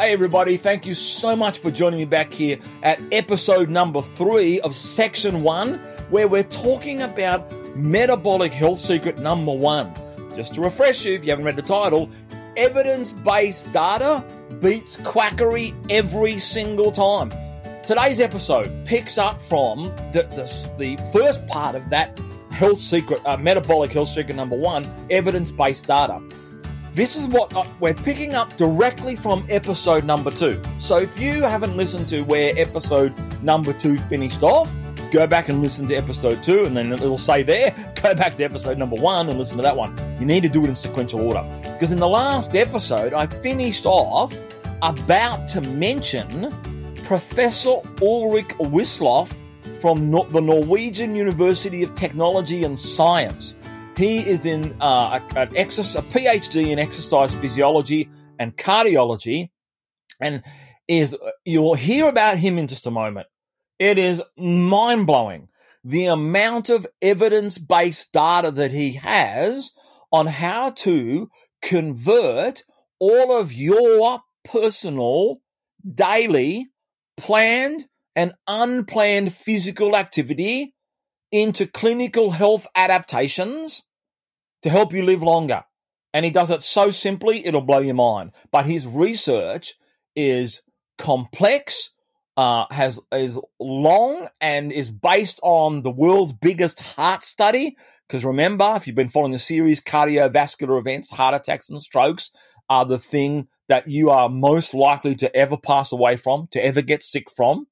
Hey, everybody, thank you so much for joining me back here at episode number three of section one, where we're talking about metabolic health secret number one. Just to refresh you, if you haven't read the title, evidence based data beats quackery every single time. Today's episode picks up from the, the, the first part of that health secret, uh, metabolic health secret number one, evidence based data. This is what uh, we're picking up directly from episode number two. So if you haven't listened to where episode number two finished off, go back and listen to episode two, and then it'll say there, go back to episode number one and listen to that one. You need to do it in sequential order. Because in the last episode, I finished off about to mention Professor Ulrik Wisloff from the Norwegian University of Technology and Science. He is in uh, an exercise, a PhD in exercise physiology and cardiology, and is you'll hear about him in just a moment. It is mind blowing the amount of evidence based data that he has on how to convert all of your personal, daily, planned, and unplanned physical activity into clinical health adaptations to help you live longer. And he does it so simply, it'll blow your mind. But his research is complex, uh, has is long, and is based on the world's biggest heart study. Because remember, if you've been following the series, cardiovascular events, heart attacks, and strokes are the thing that you are most likely to ever pass away from, to ever get sick from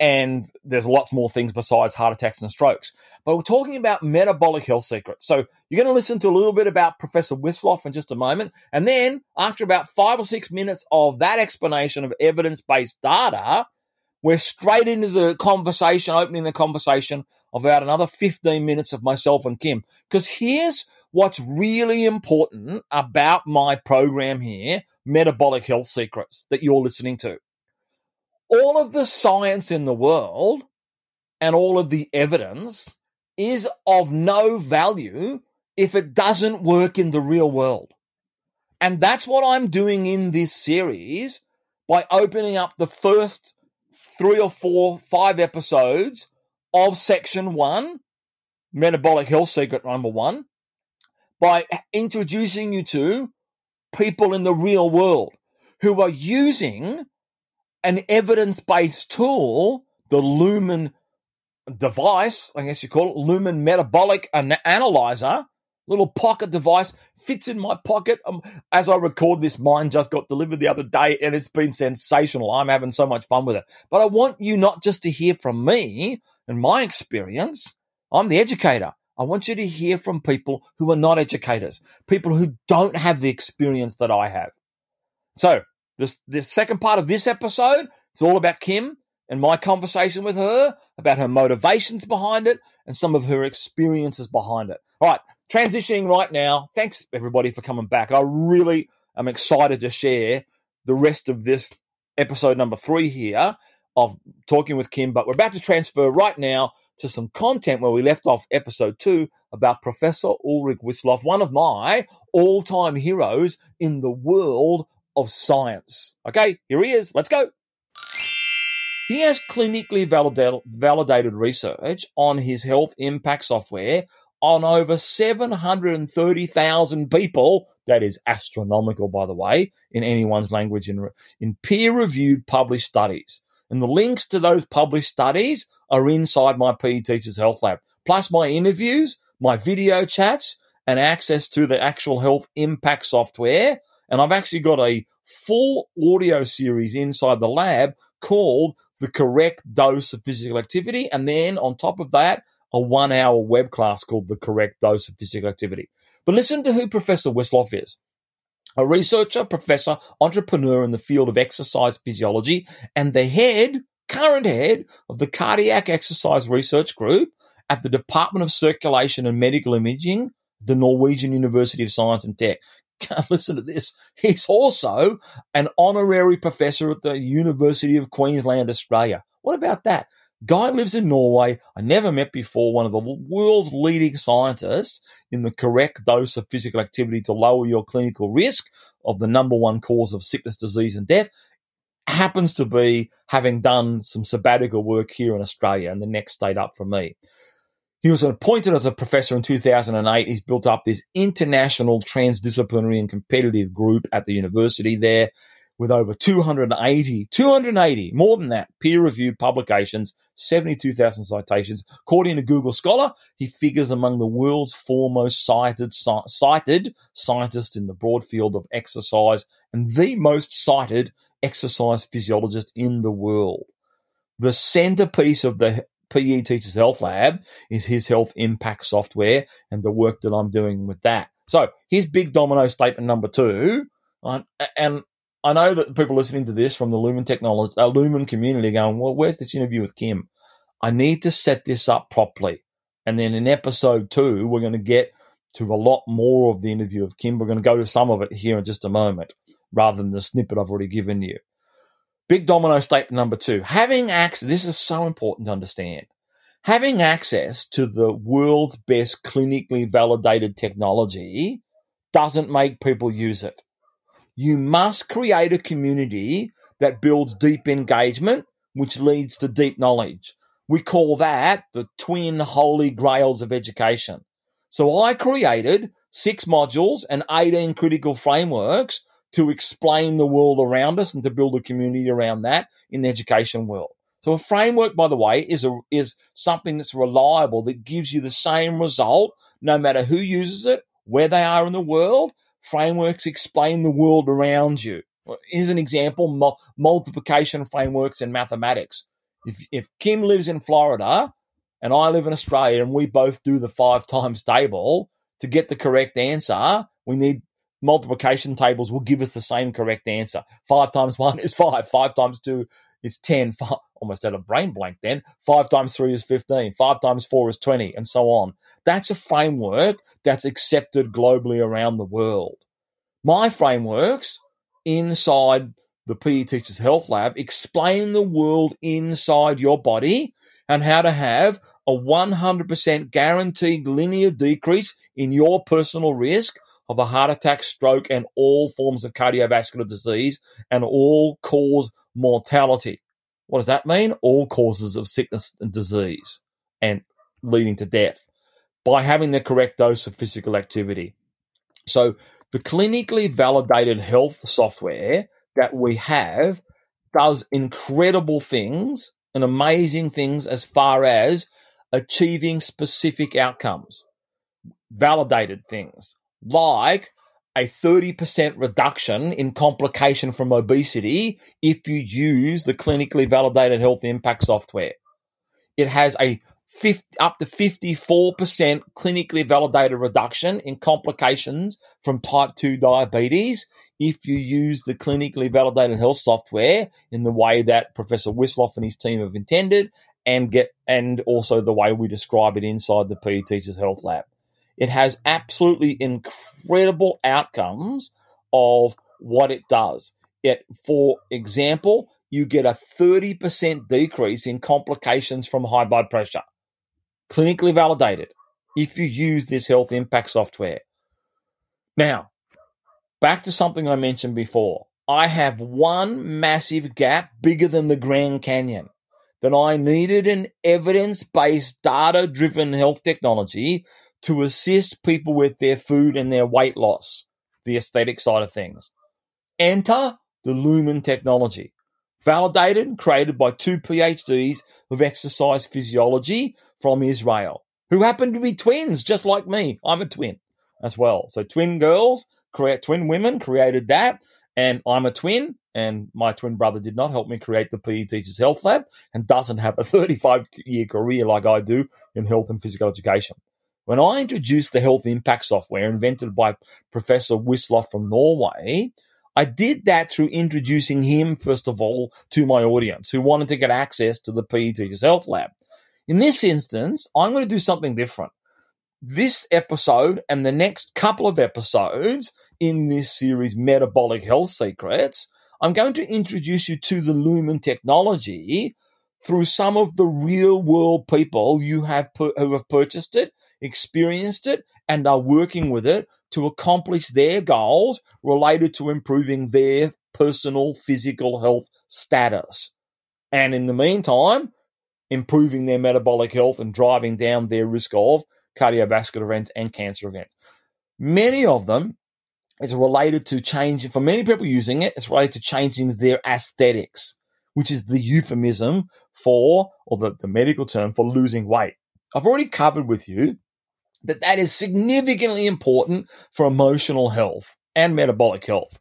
and there's lots more things besides heart attacks and strokes. But we're talking about metabolic health secrets. So you're going to listen to a little bit about Professor Wisloff in just a moment. And then after about five or six minutes of that explanation of evidence based data, we're straight into the conversation, opening the conversation of about another 15 minutes of myself and Kim. Because here's what's really important about my program here, Metabolic Health Secrets, that you're listening to all of the science in the world and all of the evidence is of no value if it doesn't work in the real world. And that's what I'm doing in this series by opening up the first three or four, five episodes of section one, metabolic health secret number one, by introducing you to people in the real world who are using an evidence based tool, the Lumen device, I guess you call it, Lumen Metabolic Analyzer, little pocket device, fits in my pocket. Um, as I record this, mine just got delivered the other day and it's been sensational. I'm having so much fun with it. But I want you not just to hear from me and my experience, I'm the educator. I want you to hear from people who are not educators, people who don't have the experience that I have. So the second part of this episode, it's all about Kim and my conversation with her about her motivations behind it and some of her experiences behind it. All right, transitioning right now. Thanks everybody for coming back. I really am excited to share the rest of this episode number three here of talking with Kim, but we're about to transfer right now to some content where we left off episode two about Professor Ulrik Wisloff, one of my all time heroes in the world of science. Okay, here he is. Let's go. He has clinically validated, research on his health impact software on over 730,000 people. That is astronomical, by the way, in anyone's language, in, in peer reviewed published studies. And the links to those published studies are inside my PE Teachers Health Lab, plus my interviews, my video chats, and access to the actual health impact software and I've actually got a full audio series inside the lab called The Correct Dose of Physical Activity. And then on top of that, a one hour web class called The Correct Dose of Physical Activity. But listen to who Professor Wisloff is a researcher, professor, entrepreneur in the field of exercise physiology, and the head, current head of the Cardiac Exercise Research Group at the Department of Circulation and Medical Imaging, the Norwegian University of Science and Tech. listen to this. He's also an honorary professor at the University of Queensland, Australia. What about that? Guy lives in Norway. I never met before. One of the world's leading scientists in the correct dose of physical activity to lower your clinical risk of the number one cause of sickness, disease, and death happens to be having done some sabbatical work here in Australia and the next state up from me. He was appointed as a professor in 2008. He's built up this international transdisciplinary and competitive group at the university there with over 280, 280, more than that, peer reviewed publications, 72,000 citations. According to Google Scholar, he figures among the world's foremost cited, cited scientists in the broad field of exercise and the most cited exercise physiologist in the world. The centerpiece of the PE Teachers Health Lab is his health impact software and the work that I'm doing with that. So here's big domino statement number two. and I know that people listening to this from the Lumen technology, uh, Lumen community going, well, where's this interview with Kim? I need to set this up properly. And then in episode two, we're going to get to a lot more of the interview of Kim. We're going to go to some of it here in just a moment, rather than the snippet I've already given you. Big domino statement number two. Having access, this is so important to understand. Having access to the world's best clinically validated technology doesn't make people use it. You must create a community that builds deep engagement, which leads to deep knowledge. We call that the twin holy grails of education. So I created six modules and 18 critical frameworks to explain the world around us and to build a community around that in the education world. So a framework, by the way, is a, is something that's reliable that gives you the same result no matter who uses it, where they are in the world. Frameworks explain the world around you. Here's an example: multiplication frameworks in mathematics. If if Kim lives in Florida and I live in Australia, and we both do the five times table to get the correct answer, we need multiplication tables will give us the same correct answer. Five times one is five. Five times two is 10. Five, almost had a brain blank then. Five times three is 15. Five times four is 20, and so on. That's a framework that's accepted globally around the world. My frameworks inside the PE Teachers Health Lab explain the world inside your body and how to have a 100% guaranteed linear decrease in your personal risk of a heart attack, stroke, and all forms of cardiovascular disease and all cause mortality. What does that mean? All causes of sickness and disease and leading to death by having the correct dose of physical activity. So, the clinically validated health software that we have does incredible things and amazing things as far as achieving specific outcomes, validated things like a 30% reduction in complication from obesity if you use the clinically validated health impact software. It has a 50, up to 54% clinically validated reduction in complications from type 2 diabetes if you use the clinically validated health software in the way that Professor Wisloff and his team have intended and get and also the way we describe it inside the PE Teachers Health Lab. It has absolutely incredible outcomes of what it does. It, for example, you get a 30% decrease in complications from high blood pressure. Clinically validated if you use this health impact software. Now, back to something I mentioned before. I have one massive gap bigger than the Grand Canyon that I needed an evidence based, data driven health technology to assist people with their food and their weight loss, the aesthetic side of things. Enter the Lumen technology, validated and created by two PhDs of exercise physiology from Israel, who happen to be twins, just like me. I'm a twin as well. So twin girls, create twin women created that, and I'm a twin, and my twin brother did not help me create the PE Teachers Health Lab and doesn't have a 35 year career like I do in health and physical education. When I introduced the health impact software invented by Professor Wisloff from Norway, I did that through introducing him, first of all, to my audience who wanted to get access to the PE Teachers Health Lab. In this instance, I'm going to do something different. This episode and the next couple of episodes in this series, Metabolic Health Secrets, I'm going to introduce you to the Lumen technology through some of the real world people you have who have purchased it experienced it, and are working with it to accomplish their goals related to improving their personal physical health status. And in the meantime, improving their metabolic health and driving down their risk of cardiovascular events and cancer events. Many of them is related to changing, for many people using it, it's related to changing their aesthetics, which is the euphemism for, or the, the medical term for losing weight. I've already covered with you that that is significantly important for emotional health and metabolic health.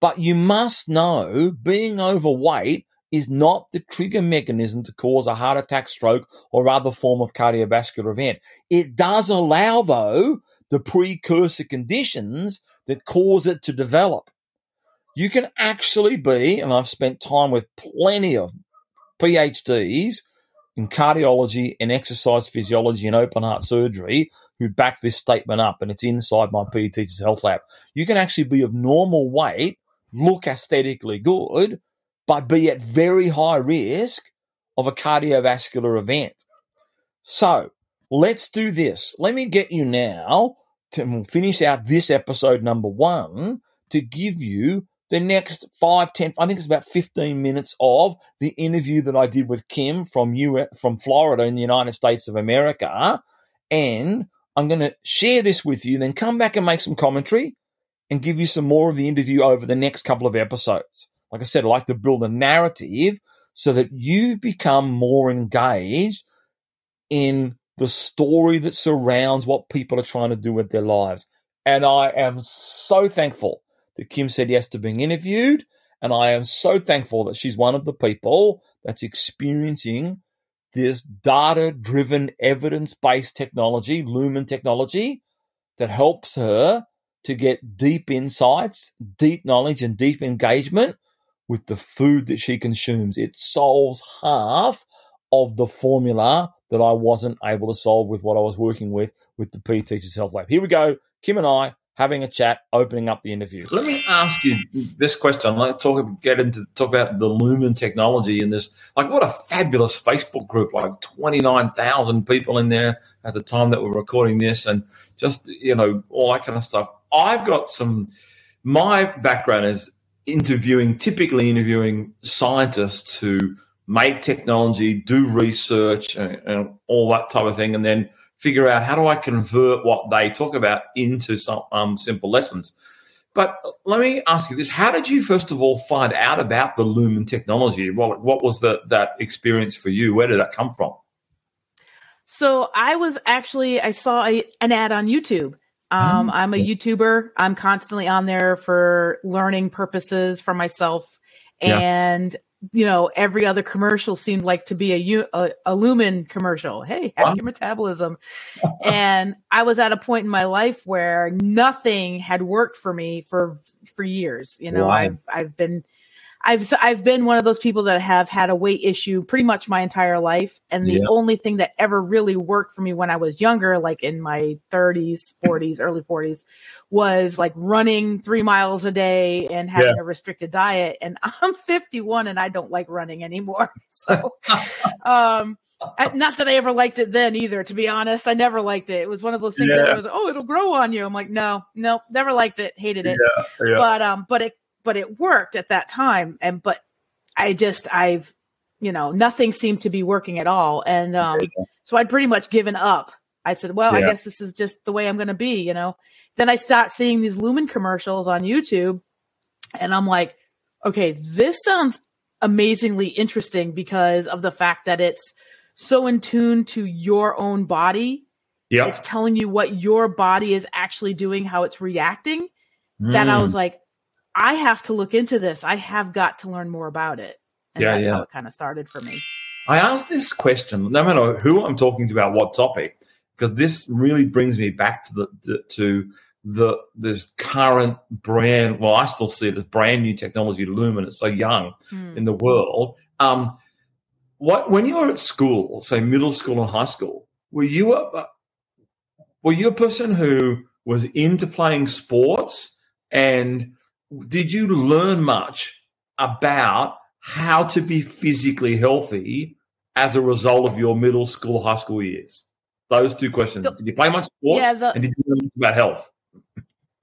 But you must know being overweight is not the trigger mechanism to cause a heart attack, stroke, or other form of cardiovascular event. It does allow, though, the precursor conditions that cause it to develop. You can actually be, and I've spent time with plenty of PhDs in cardiology and exercise physiology and open heart surgery who backed this statement up, and it's inside my PE Teachers Health Lab. You can actually be of normal weight, look aesthetically good, but be at very high risk of a cardiovascular event. So let's do this. Let me get you now to finish out this episode number one to give you the next five, ten, I think it's about 15 minutes of the interview that I did with Kim from U from Florida in the United States of America. And I'm going to share this with you, then come back and make some commentary and give you some more of the interview over the next couple of episodes. Like I said, I like to build a narrative so that you become more engaged in the story that surrounds what people are trying to do with their lives. And I am so thankful that Kim said yes to being interviewed. And I am so thankful that she's one of the people that's experiencing this data driven, evidence based technology, Lumen technology, that helps her to get deep insights, deep knowledge, and deep engagement with the food that she consumes. It solves half of the formula that I wasn't able to solve with what I was working with with the PE Teachers Health Lab. Here we go. Kim and I having a chat, opening up the interview. Let me ask you this question. Like talk get into talk about the Lumen technology and this. Like, what a fabulous Facebook group! Like twenty nine thousand people in there at the time that we're recording this, and just you know all that kind of stuff. I've got some. My background is interviewing, typically interviewing scientists who make technology, do research, and, and, all that type of thing, and then figure out how do I convert what they talk about into some um, simple lessons. But let me ask you this: How did you first of all find out about the Lumen technology? What, what was the, that experience for you? Where did that come from? So I was actually I saw a, an ad on YouTube um, mm-hmm. I'm a YouTuber. I'm constantly on there for learning purposes for myself. And. You know, every other commercial seemed like to be a, a, a Lumen commercial. Hey, wow. your metabolism. and I was at a point in my life where nothing had worked for me for, for years. You know, wow. I've, I've been, I've I've been one of those people that have had a weight issue pretty much my entire life, and the yeah. only thing that ever really worked for me when I was younger, like in my 30s, 40s, early 40s, was like running three miles a day and having yeah. a restricted diet. And I'm 51 and I don't like running anymore. So, um, I, not that I ever liked it then either, to be honest. I never liked it. It was one of those things yeah. that was, oh, it'll grow on you. I'm like, no, no, never liked it, hated it. Yeah, yeah. But um, but it but it worked at that time. And but I just I've you know nothing seemed to be working at all, and um, so I'd pretty much given up. I said, well, yeah. I guess this is just the way I'm going to be, you know. Then I start seeing these Lumen commercials on YouTube, and I'm like, okay, this sounds amazingly interesting because of the fact that it's so in tune to your own body. Yeah. It's telling you what your body is actually doing, how it's reacting. Mm. That I was mm. like, I have to look into this. I have got to learn more about it. And yeah, that's yeah. how it kind of started for me. I asked this question, no matter who I'm talking to about what topic, because this really brings me back to the, the to the this current brand. Well, I still see it as brand new technology, Lumen. It's so young hmm. in the world. Um, what when you were at school, say middle school and high school, were you a were you a person who was into playing sports and did you learn much about how to be physically healthy as a result of your middle school, high school years? Those two questions. The, did you play much sports? Yeah, the, and did you learn much about health?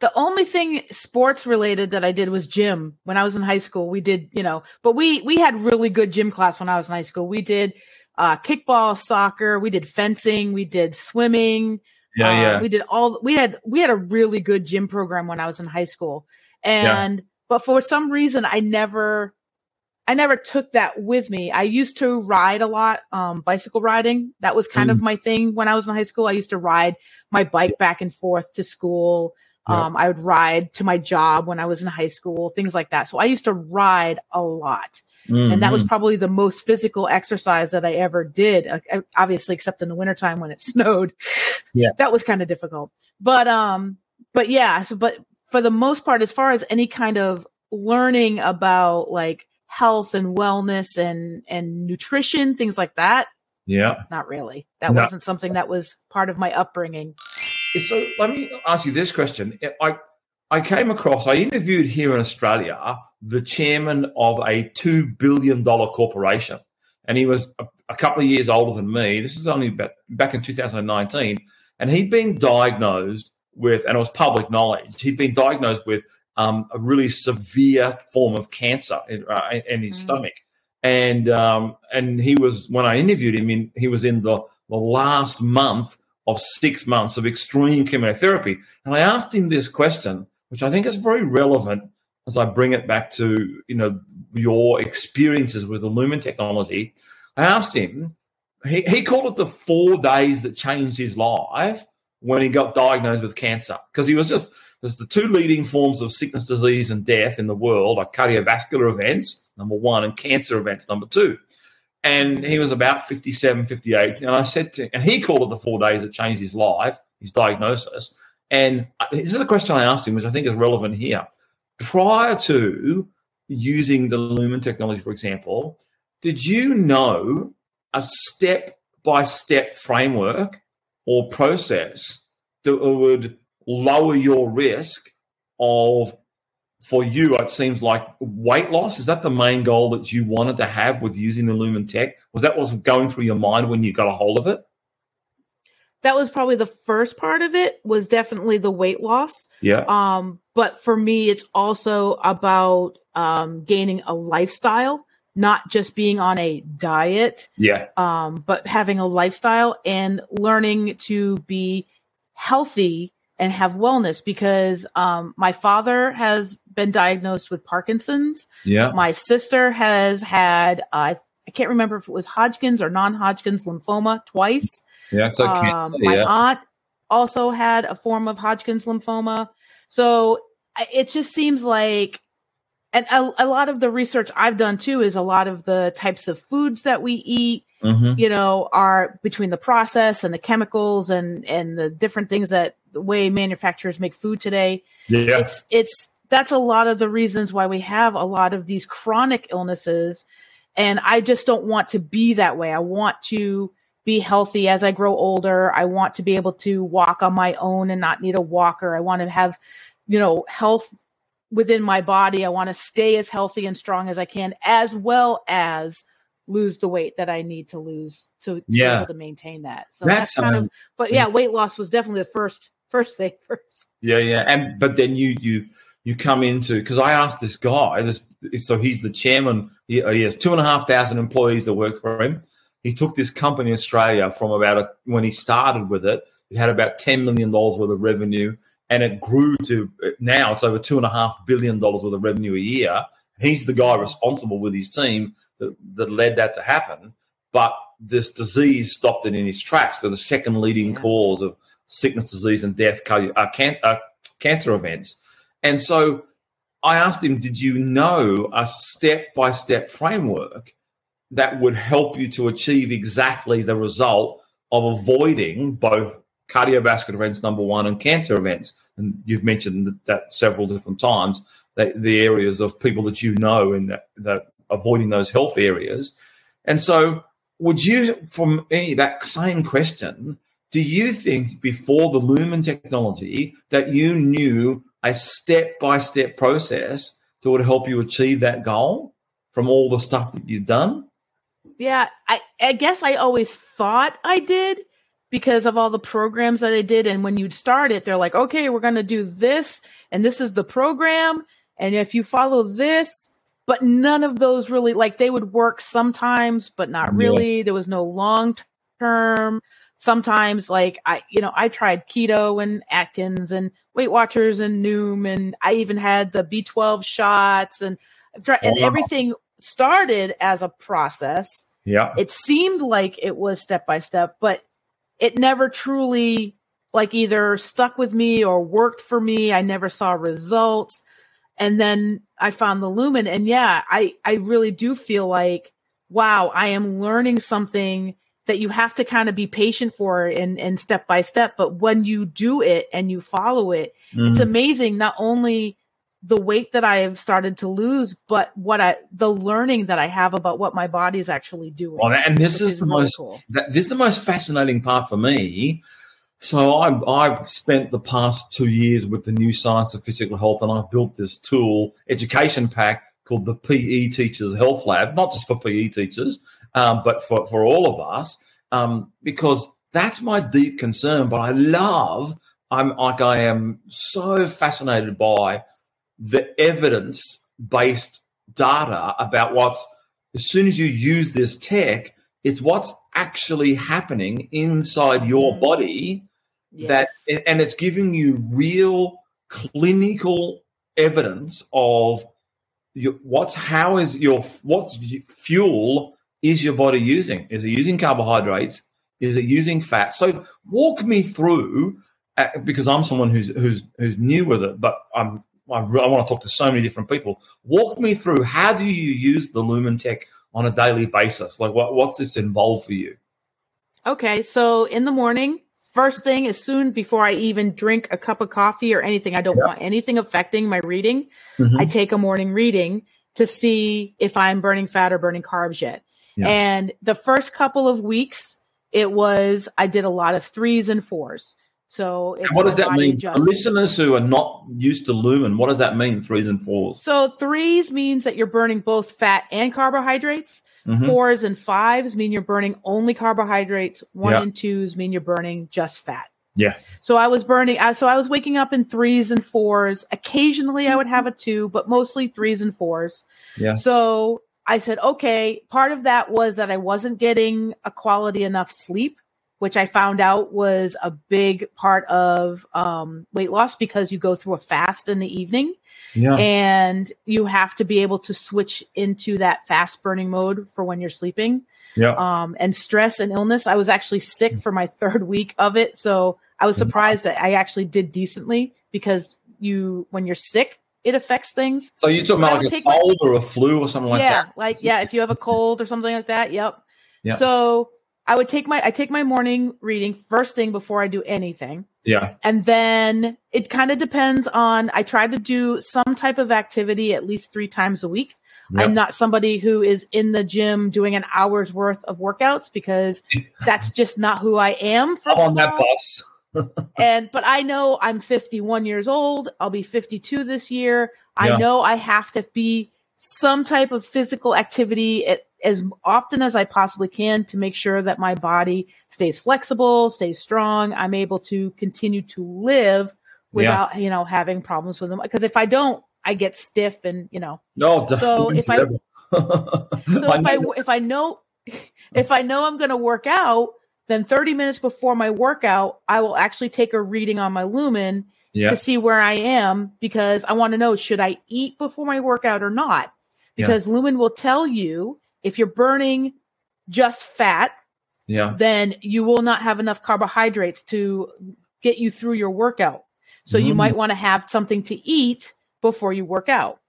the only thing sports related that I did was gym when I was in high school. We did, you know, but we we had really good gym class when I was in high school. We did uh, kickball, soccer, we did fencing, we did swimming. Yeah, uh, yeah. We did all. We had we had a really good gym program when I was in high school, and yeah. but for some reason I never I never took that with me. I used to ride a lot, um, bicycle riding. That was kind mm. of my thing when I was in high school. I used to ride my bike back and forth to school. Um, I would ride to my job when I was in high school, things like that. So I used to ride a lot. Mm-hmm. And that was mm-hmm. probably the most physical exercise that I ever did. Uh, obviously, except in the wintertime when it snowed. Yeah. That was kind of difficult. But, um, but yeah, so, but for the most part, as far as any kind of learning about like health and wellness and, and nutrition, things like that. Yeah. Not really. That no. wasn't something that was part of my upbringing. So let me ask you this question. I I came across, I interviewed here in Australia the chairman of a $2 billion corporation. And he was a, a, couple of years older than me. This is only about, back in 2019. And he'd been diagnosed with, and it was public knowledge, he'd been diagnosed with um, a really severe form of cancer in, uh, in his mm. stomach. And um, and he was, when I interviewed him, in, he was in the, the last month of six months of extreme chemotherapy. And I asked him this question, which I think is very relevant as I bring it back to you know your experiences with the Lumen technology. I asked him, he, he called it the four days that changed his life when he got diagnosed with cancer because he was just there's the two leading forms of sickness, disease, and death in the world are cardiovascular events, number one, and cancer events, number two and he was about 57, 58. And I said to and he called it the four days that changed his life, his diagnosis. And this is a question I asked him, which I think is relevant here. Prior to using the Lumen technology, for example, did you know a step by step framework or process that would lower your risk of for you, it seems like weight loss. Is that the main goal that you wanted to have with using the Lumen Tech? Was that what was going through your mind when you got a hold of it? That was probably the first part of it. Was definitely the weight loss. Yeah. Um, but for me, it's also about um, gaining a lifestyle, not just being on a diet. Yeah. Um, but having a lifestyle and learning to be healthy and have wellness because um, my father has been diagnosed with Parkinson's. Yeah. My sister has had, uh, I can't remember if it was Hodgkin's or non Hodgkin's lymphoma twice. Yeah. So um, my yeah. aunt also had a form of Hodgkin's lymphoma. So it just seems like, and a, a, lot of the research I've done too is a lot of the types of foods that we eat, mm-hmm. you know, are between the process and the chemicals and and the different things that the way manufacturers make food today. Yeah. It's it's that's a lot of the reasons why we have a lot of these chronic illnesses. And I just don't want to be that way. I want to be healthy as I grow older. I want to be able to walk on my own and not need a walker. I want to have, you know, health within my body. I want to stay as healthy and strong as I can, as well as lose the weight that I need to lose to, to yeah. be able to maintain that. So that's, that's kind um, of, but yeah, weight loss was definitely the first, first thing first. Yeah. Yeah. And, but then you, you, you come into because I asked this guy, this so he's the chairman. He, he, has two and a half thousand employees that work for him. He took this company in Australia from about a, when he started with it, it had about ten million dollars worth of revenue, and it grew to now it's over two and a half billion dollars worth of revenue a year. He's the guy responsible with his team that, that led that to happen. But this disease stopped it in his tracks. So the second leading yeah. cause of sickness, disease, and death, uh, can, uh, cancer events. And so I asked him, Did you know a step by step framework that would help you to achieve exactly the result of avoiding both cardiovascular events, number one, and cancer events? And you've mentioned that several different times, the areas of people that you know and that, that avoiding those health areas. And so, would you, from me, that same question, do you think before the Lumen technology that you knew a step by step process that would help you achieve that goal from all the stuff that you've done? Yeah, I, I guess I always thought I did. Because of all the programs that I did. And when you'd start it, they're like, okay, we're going to do this, and this is the program. And if you follow this, but none of those really, like, they would work sometimes, but not really. Yeah. There was no long term. Sometimes, like, I, you know, I tried keto and Atkins and Weight Watchers and Noom, and I even had the B12 shots and, and oh, wow. everything started as a process. Yeah. It seemed like it was step by step, but it never truly like either stuck with me or worked for me. I never saw results. And then I found the lumen and yeah, I I really do feel like wow, I am learning something that you have to kind of be patient for and and step by step, but when you do it and you follow it, mm. it's amazing not only the weight that I have started to lose, but what I the learning that I have about what my body is actually doing. Oh, and this is, is, the really most cool. that, this is the most fascinating part for me. So I've I've spent the past two years with the new science of physical health, and I've built this tool education pack called the PE Teachers Health Lab, not just for PE teachers, um, but for for all of us, um, because that's my deep concern. But I love I'm like I am so fascinated by the evidence based data about what's as soon as you use this tech, it's what's actually happening inside your mm-hmm. body yes. that and it's giving you real clinical evidence of your, what's how is your what fuel is your body using is it using carbohydrates is it using fat so walk me through uh, because i'm someone who's who's who's new with it but i'm I, I want to talk to so many different people. Walk me through how do you use the Lumen Tech on a daily basis? Like, what, what's this involved for you? Okay, so in the morning, first thing, as soon before I even drink a cup of coffee or anything, I don't yep. want anything affecting my reading. Mm-hmm. I take a morning reading to see if I'm burning fat or burning carbs yet. Yeah. And the first couple of weeks, it was I did a lot of threes and fours. So what does that mean? Listeners who are not used to lumen, what does that mean? Threes and fours. So threes means that you're burning both fat and carbohydrates. Mm-hmm. Fours and fives mean you're burning only carbohydrates. One yeah. and twos mean you're burning just fat. Yeah. So I was burning. So I was waking up in threes and fours. Occasionally I would have a two, but mostly threes and fours. Yeah. So I said, okay. Part of that was that I wasn't getting a quality enough sleep which I found out was a big part of um, weight loss because you go through a fast in the evening. Yeah. And you have to be able to switch into that fast burning mode for when you're sleeping. Yeah. Um, and stress and illness. I was actually sick for my third week of it. So I was surprised that I actually did decently because you, when you're sick, it affects things. So talking about like a cold my, or a flu or something like yeah, that? Yeah. Like, yeah, if you have a cold or something like that. Yep. yep. So I would take my I take my morning reading first thing before I do anything. Yeah. And then it kind of depends on I try to do some type of activity at least 3 times a week. Yep. I'm not somebody who is in the gym doing an hour's worth of workouts because that's just not who I am. I'm on that bus. and but I know I'm 51 years old. I'll be 52 this year. Yeah. I know I have to be some type of physical activity at as often as I possibly can to make sure that my body stays flexible, stays strong. I'm able to continue to live without, yeah. you know, having problems with them. Because if I don't, I get stiff and, you know. No, so if I, so if I, if I know, if I know I'm going to work out, then 30 minutes before my workout, I will actually take a reading on my lumen yeah. to see where I am because I want to know should I eat before my workout or not? Because yeah. lumen will tell you if you're burning just fat, yeah. then you will not have enough carbohydrates to get you through your workout. So mm. you might want to have something to eat before you work out.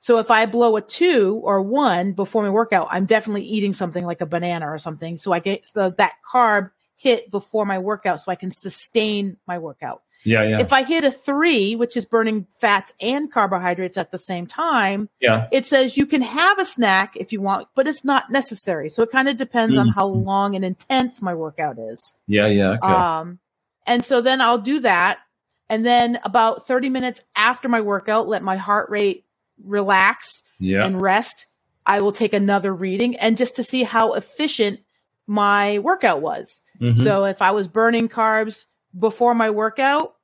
So if I blow a two or one before my workout, I'm definitely eating something like a banana or something. So I get the, that carb hit before my workout so I can sustain my workout. Yeah, yeah. If I hit a three, which is burning fats and carbohydrates at the same time, yeah, it says you can have a snack if you want, but it's not necessary. So it kind of depends mm-hmm. on how mm-hmm. long and intense my workout is. Yeah, yeah. Okay. Um, and so then I'll do that, and then about thirty minutes after my workout, let my heart rate relax yeah. and rest. I will take another reading, and just to see how efficient my workout was. Mm-hmm. So if I was burning carbs before my workout,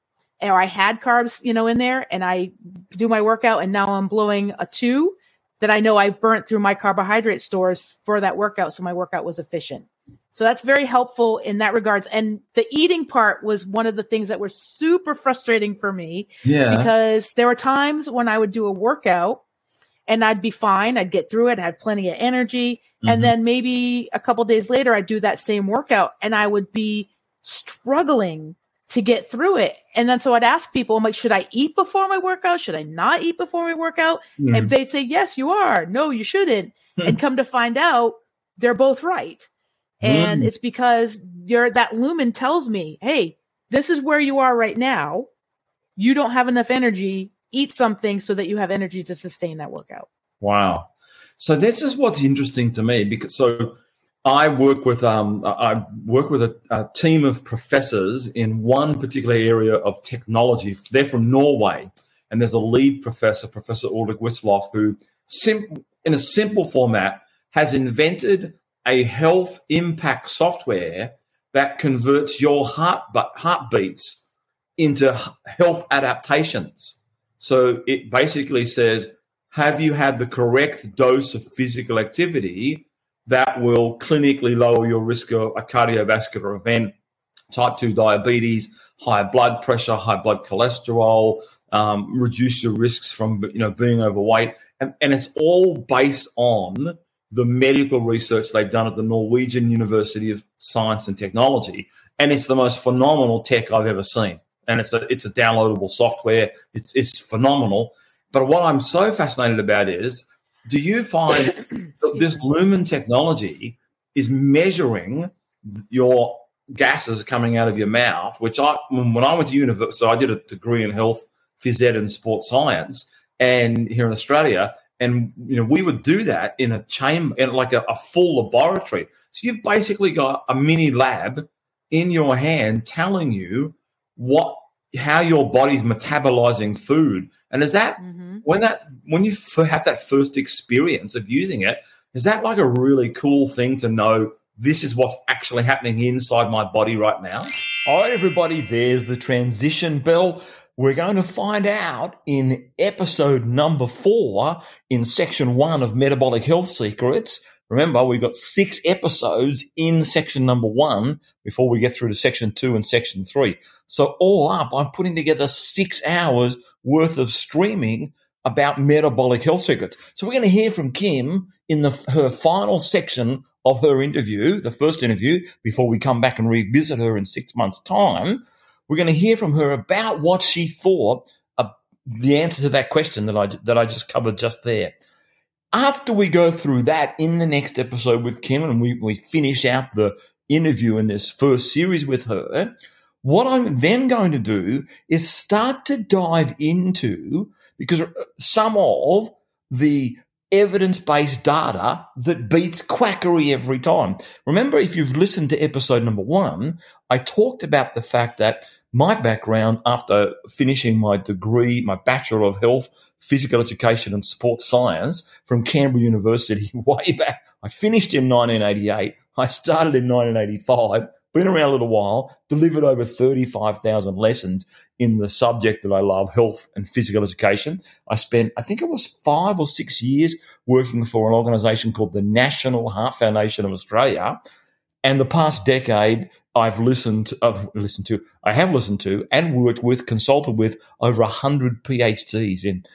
or I had carbs, you know, in there, and I do my workout, and now I'm blowing a two, that I know I burnt through my carbohydrate stores for that workout, so my workout was efficient. So that's very helpful in that regards. And the eating part was one of the things that were super frustrating for me. Yeah. Because there were times when I would do a workout and I'd be fine. I'd get through it, I had plenty of energy. Mm-hmm. And then maybe a couple days later, I'd do that same workout and I would be struggling to get through it. And then so I'd ask people, I'm like, should I eat before my workout? Should I not eat before my workout? Mm-hmm. And they'd say, yes, you are. No, you shouldn't. Mm-hmm. And come to find out, they're both right. And mm. it's because your that lumen tells me, hey, this is where you are right now. You don't have enough energy eat something so that you have energy to sustain that workout. Wow. So this is what's interesting to me because so I work with um, I work with a, a, team of professors in one particular area of technology. They're from Norway, and there's a lead professor, Professor Ulrik Wisloff, who sim- in a simple format has invented a health impact software that converts your heart but heartbeats into health adaptations. So it basically says, have you had the correct dose of physical activity that will clinically lower your risk of a cardiovascular event, type 2 diabetes, high blood pressure, high blood cholesterol, um, reduce your risks from you know being overweight, and, and it's all based on the medical research they've done at the Norwegian University of Science and Technology, and it's the most phenomenal tech I've ever seen and it's a it's a downloadable software. It's it's phenomenal. But what I'm so fascinated about is, do you find that this Lumen technology is measuring your gases coming out of your mouth? Which I when I went to university, so I did a degree in health, phys ed, and sports science, and here in Australia. And you know, we would do that in a chamber, in like a, a full laboratory. So you've basically got a mini lab in your hand telling you what how your body's metabolizing food. And is that mm-hmm. when that when you f- have that first experience of using it is that like a really cool thing to know this is what's actually happening inside my body right now? All right everybody there's the transition bell we're going to find out in episode number four in section one of metabolic health secrets Remember, we've got six episodes in section number one before we get through to section two and section three. So all up, I'm putting together six hours worth of streaming about metabolic health secrets. So we're going to hear from Kim in the, her final section of her interview, the first interview, before we come back and revisit her in six months' time. We're going to hear from her about what she thought of the answer to that question that I that I just covered just there after we go through that in the next episode with Kim and we, we finish out the interview in this first series with her, what I'm then going to do is start to dive into because uh, some of the evidence based data that beats quackery every time. Remember, if you've listened to episode number one, I talked about the fact that my background after finishing my degree, my Bachelor of Health physical education and sports science from Canberra University way back. I finished in 1988. I started in 1985, been around a little while, delivered over 35,000 lessons in the subject that I love, health and physical education. I spent, I think it was five or six years working for an organization called the National Heart Foundation of Australia. And the past decade, I've listened, I've listened to, I have listened to and worked with, consulted with over a hundred PhDs in,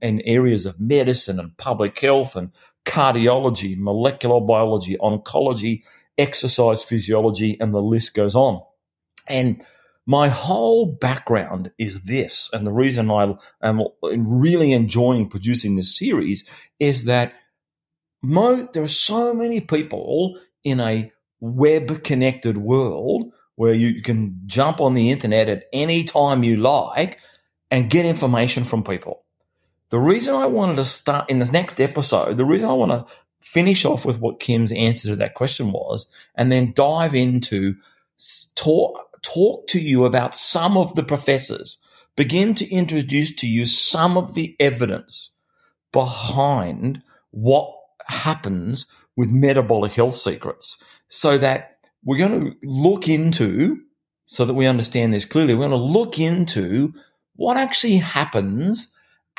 in areas of medicine and public health and cardiology, molecular biology, oncology, exercise physiology, and the list goes on. And my whole background is this. And the reason I am really enjoying producing this series is that mo- there are so many people in a web connected world where you can jump on the internet at any time you like and get information from people. The reason I wanted to start in this next episode, the reason I want to finish off with what Kim's answer to that question was, and then dive into talk, talk to you about some of the professors, begin to introduce to you some of the evidence behind what happens with metabolic health secrets so that we're going to look into, so that we understand this clearly, we're going to look into what actually happens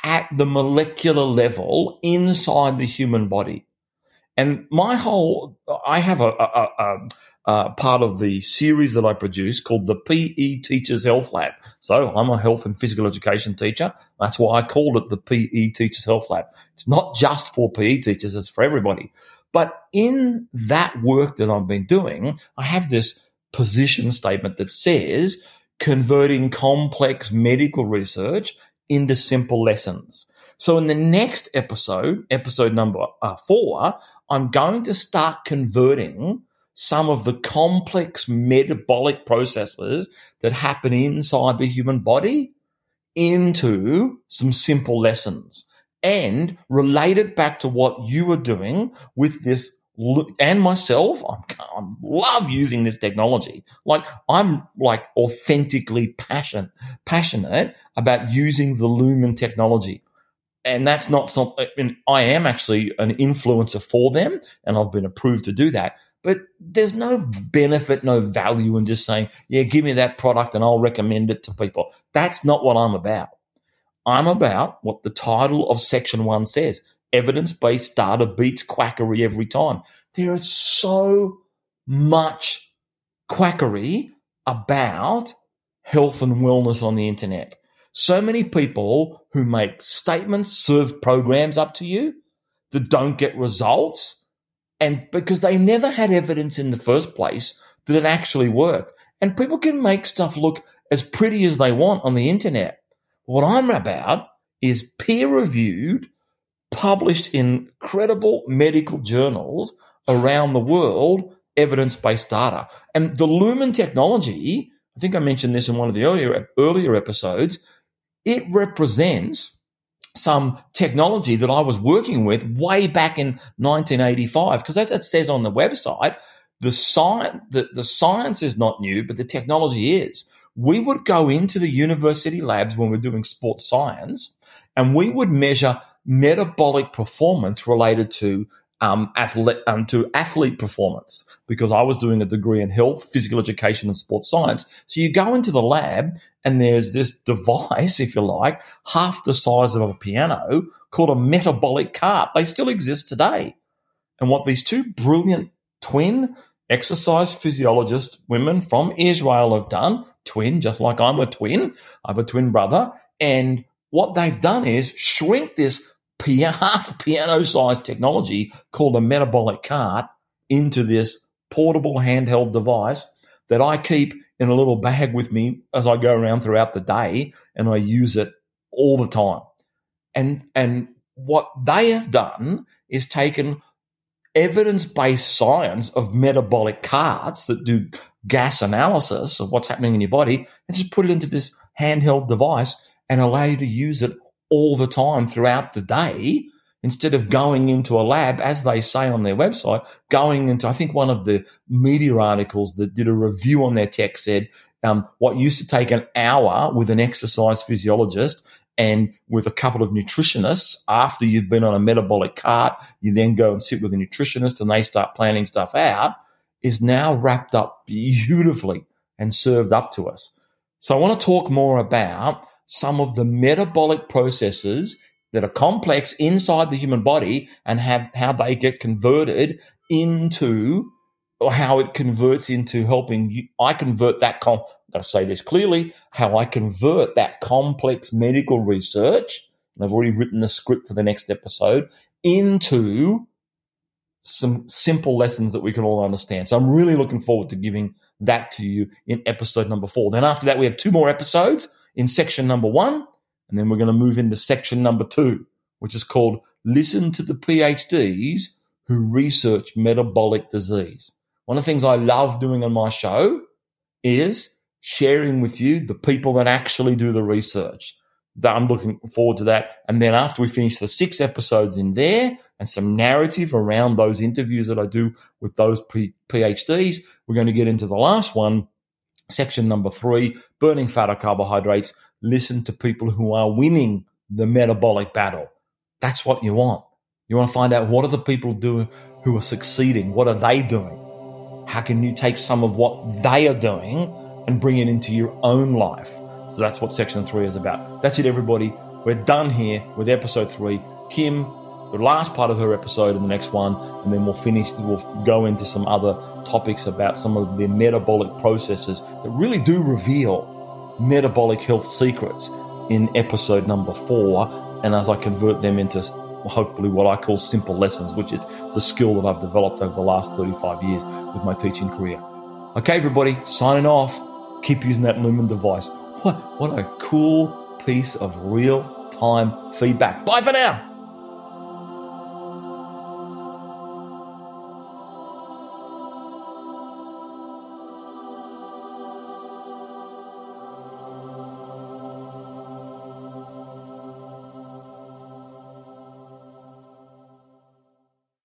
at the molecular level inside the human body. And my whole, I have a, a, a, a, part of the series that I produce called the PE Teachers Health Lab. So I'm a health and physical education teacher. That's why I called it the PE Teachers Health Lab. It's not just for PE teachers, it's for everybody. But in that work that I've been doing, I have this position statement that says converting complex medical research into simple lessons. So in the next episode, episode number uh, four, I'm going to start converting some of the complex metabolic processes that happen inside the human body into some simple lessons and relate it back to what you were doing with this and myself, I'm, I love using this technology. Like I'm like authentically passionate, passionate about using the Lumen technology. And that's not something, I am actually an influencer for them and I've been approved to do that. But there's no benefit, no value in just saying, yeah, give me that product and I'll recommend it to people. That's not what I'm about. I'm about what the title of section one says evidence based data beats quackery every time. There is so much quackery about health and wellness on the internet. So many people who make statements, serve programs up to you that don't get results. And because they never had evidence in the first place that it actually worked. And people can make stuff look as pretty as they want on the internet. What I'm about is peer reviewed published in credible medical journals around the world evidence based data. And the Lumen technology, I think I mentioned this in one of the earlier, earlier episodes, it represents some technology that I was working with way back in 1985. Because as it says on the website, the science, the, the science is not new, but the technology is. We would go into the university labs when we're doing sports science and we would measure metabolic performance related to um, athlete, um, to athlete performance because I was doing a degree in health, physical education, and sports science. So you go into the lab and there's this device, if you like, half the size of a piano called a metabolic cart. They still exist today. And what these two brilliant twin exercise physiologist women from Israel have done, twin, just like I'm a twin, I have a twin brother, and what they've done is shrink this half piano sized technology called a metabolic cart into this portable handheld device that I keep in a little bag with me as I go around throughout the day and I use it all the time. And, and what they have done is taken evidence based science of metabolic carts that do gas analysis of what's happening in your body and just put it into this handheld device and allow you to use it all the time throughout the day instead of going into a lab, as they say on their website, going into, I think one of the media articles that did a review on their tech said, um, what used to take an hour with an exercise physiologist and with a couple of nutritionists after you've been on a metabolic cart, you then go and sit with a nutritionist and they start planning stuff out, is now wrapped up beautifully and served up to us. So I want to talk more about some of the metabolic processes that are complex inside the human body and have how they get converted into or how it converts into helping you. I convert that. Com- got to say this clearly. How I convert that complex medical research, and I've already written the script for the next episode, into some simple lessons that we can all understand. So I'm really looking forward to giving that to you in episode number four. Then after that, we have two more episodes in section number one, and then we're going to move into section number two, which is called Listen to the PhDs who research metabolic disease. One of the things I love doing on my show is sharing with you the people that actually do the research. I'm looking forward to that. And then after we finish the six episodes in there and some narrative around those interviews that I do with those PhDs, we're going to get into the last one Section number three, burning fat or carbohydrates. Listen to people who are winning the metabolic battle. That's what you want. You want to find out what are the people doing who are succeeding? What are they doing? how can you take some of what they are doing and bring it into your own life? So that's what section three is about. That's it, everybody. We're done here with episode three. Kim, the last part of her episode in the next one, and then we'll finish, we'll go into some other topics about some of the metabolic processes that really do reveal metabolic health secrets in episode number four. And as I convert them into hopefully what I call simple lessons, which is the skill that I've developed over the last 35 years with my teaching career. Okay, everybody, signing off. Keep using that Lumen device. What, what a cool piece of real time feedback. Bye for now.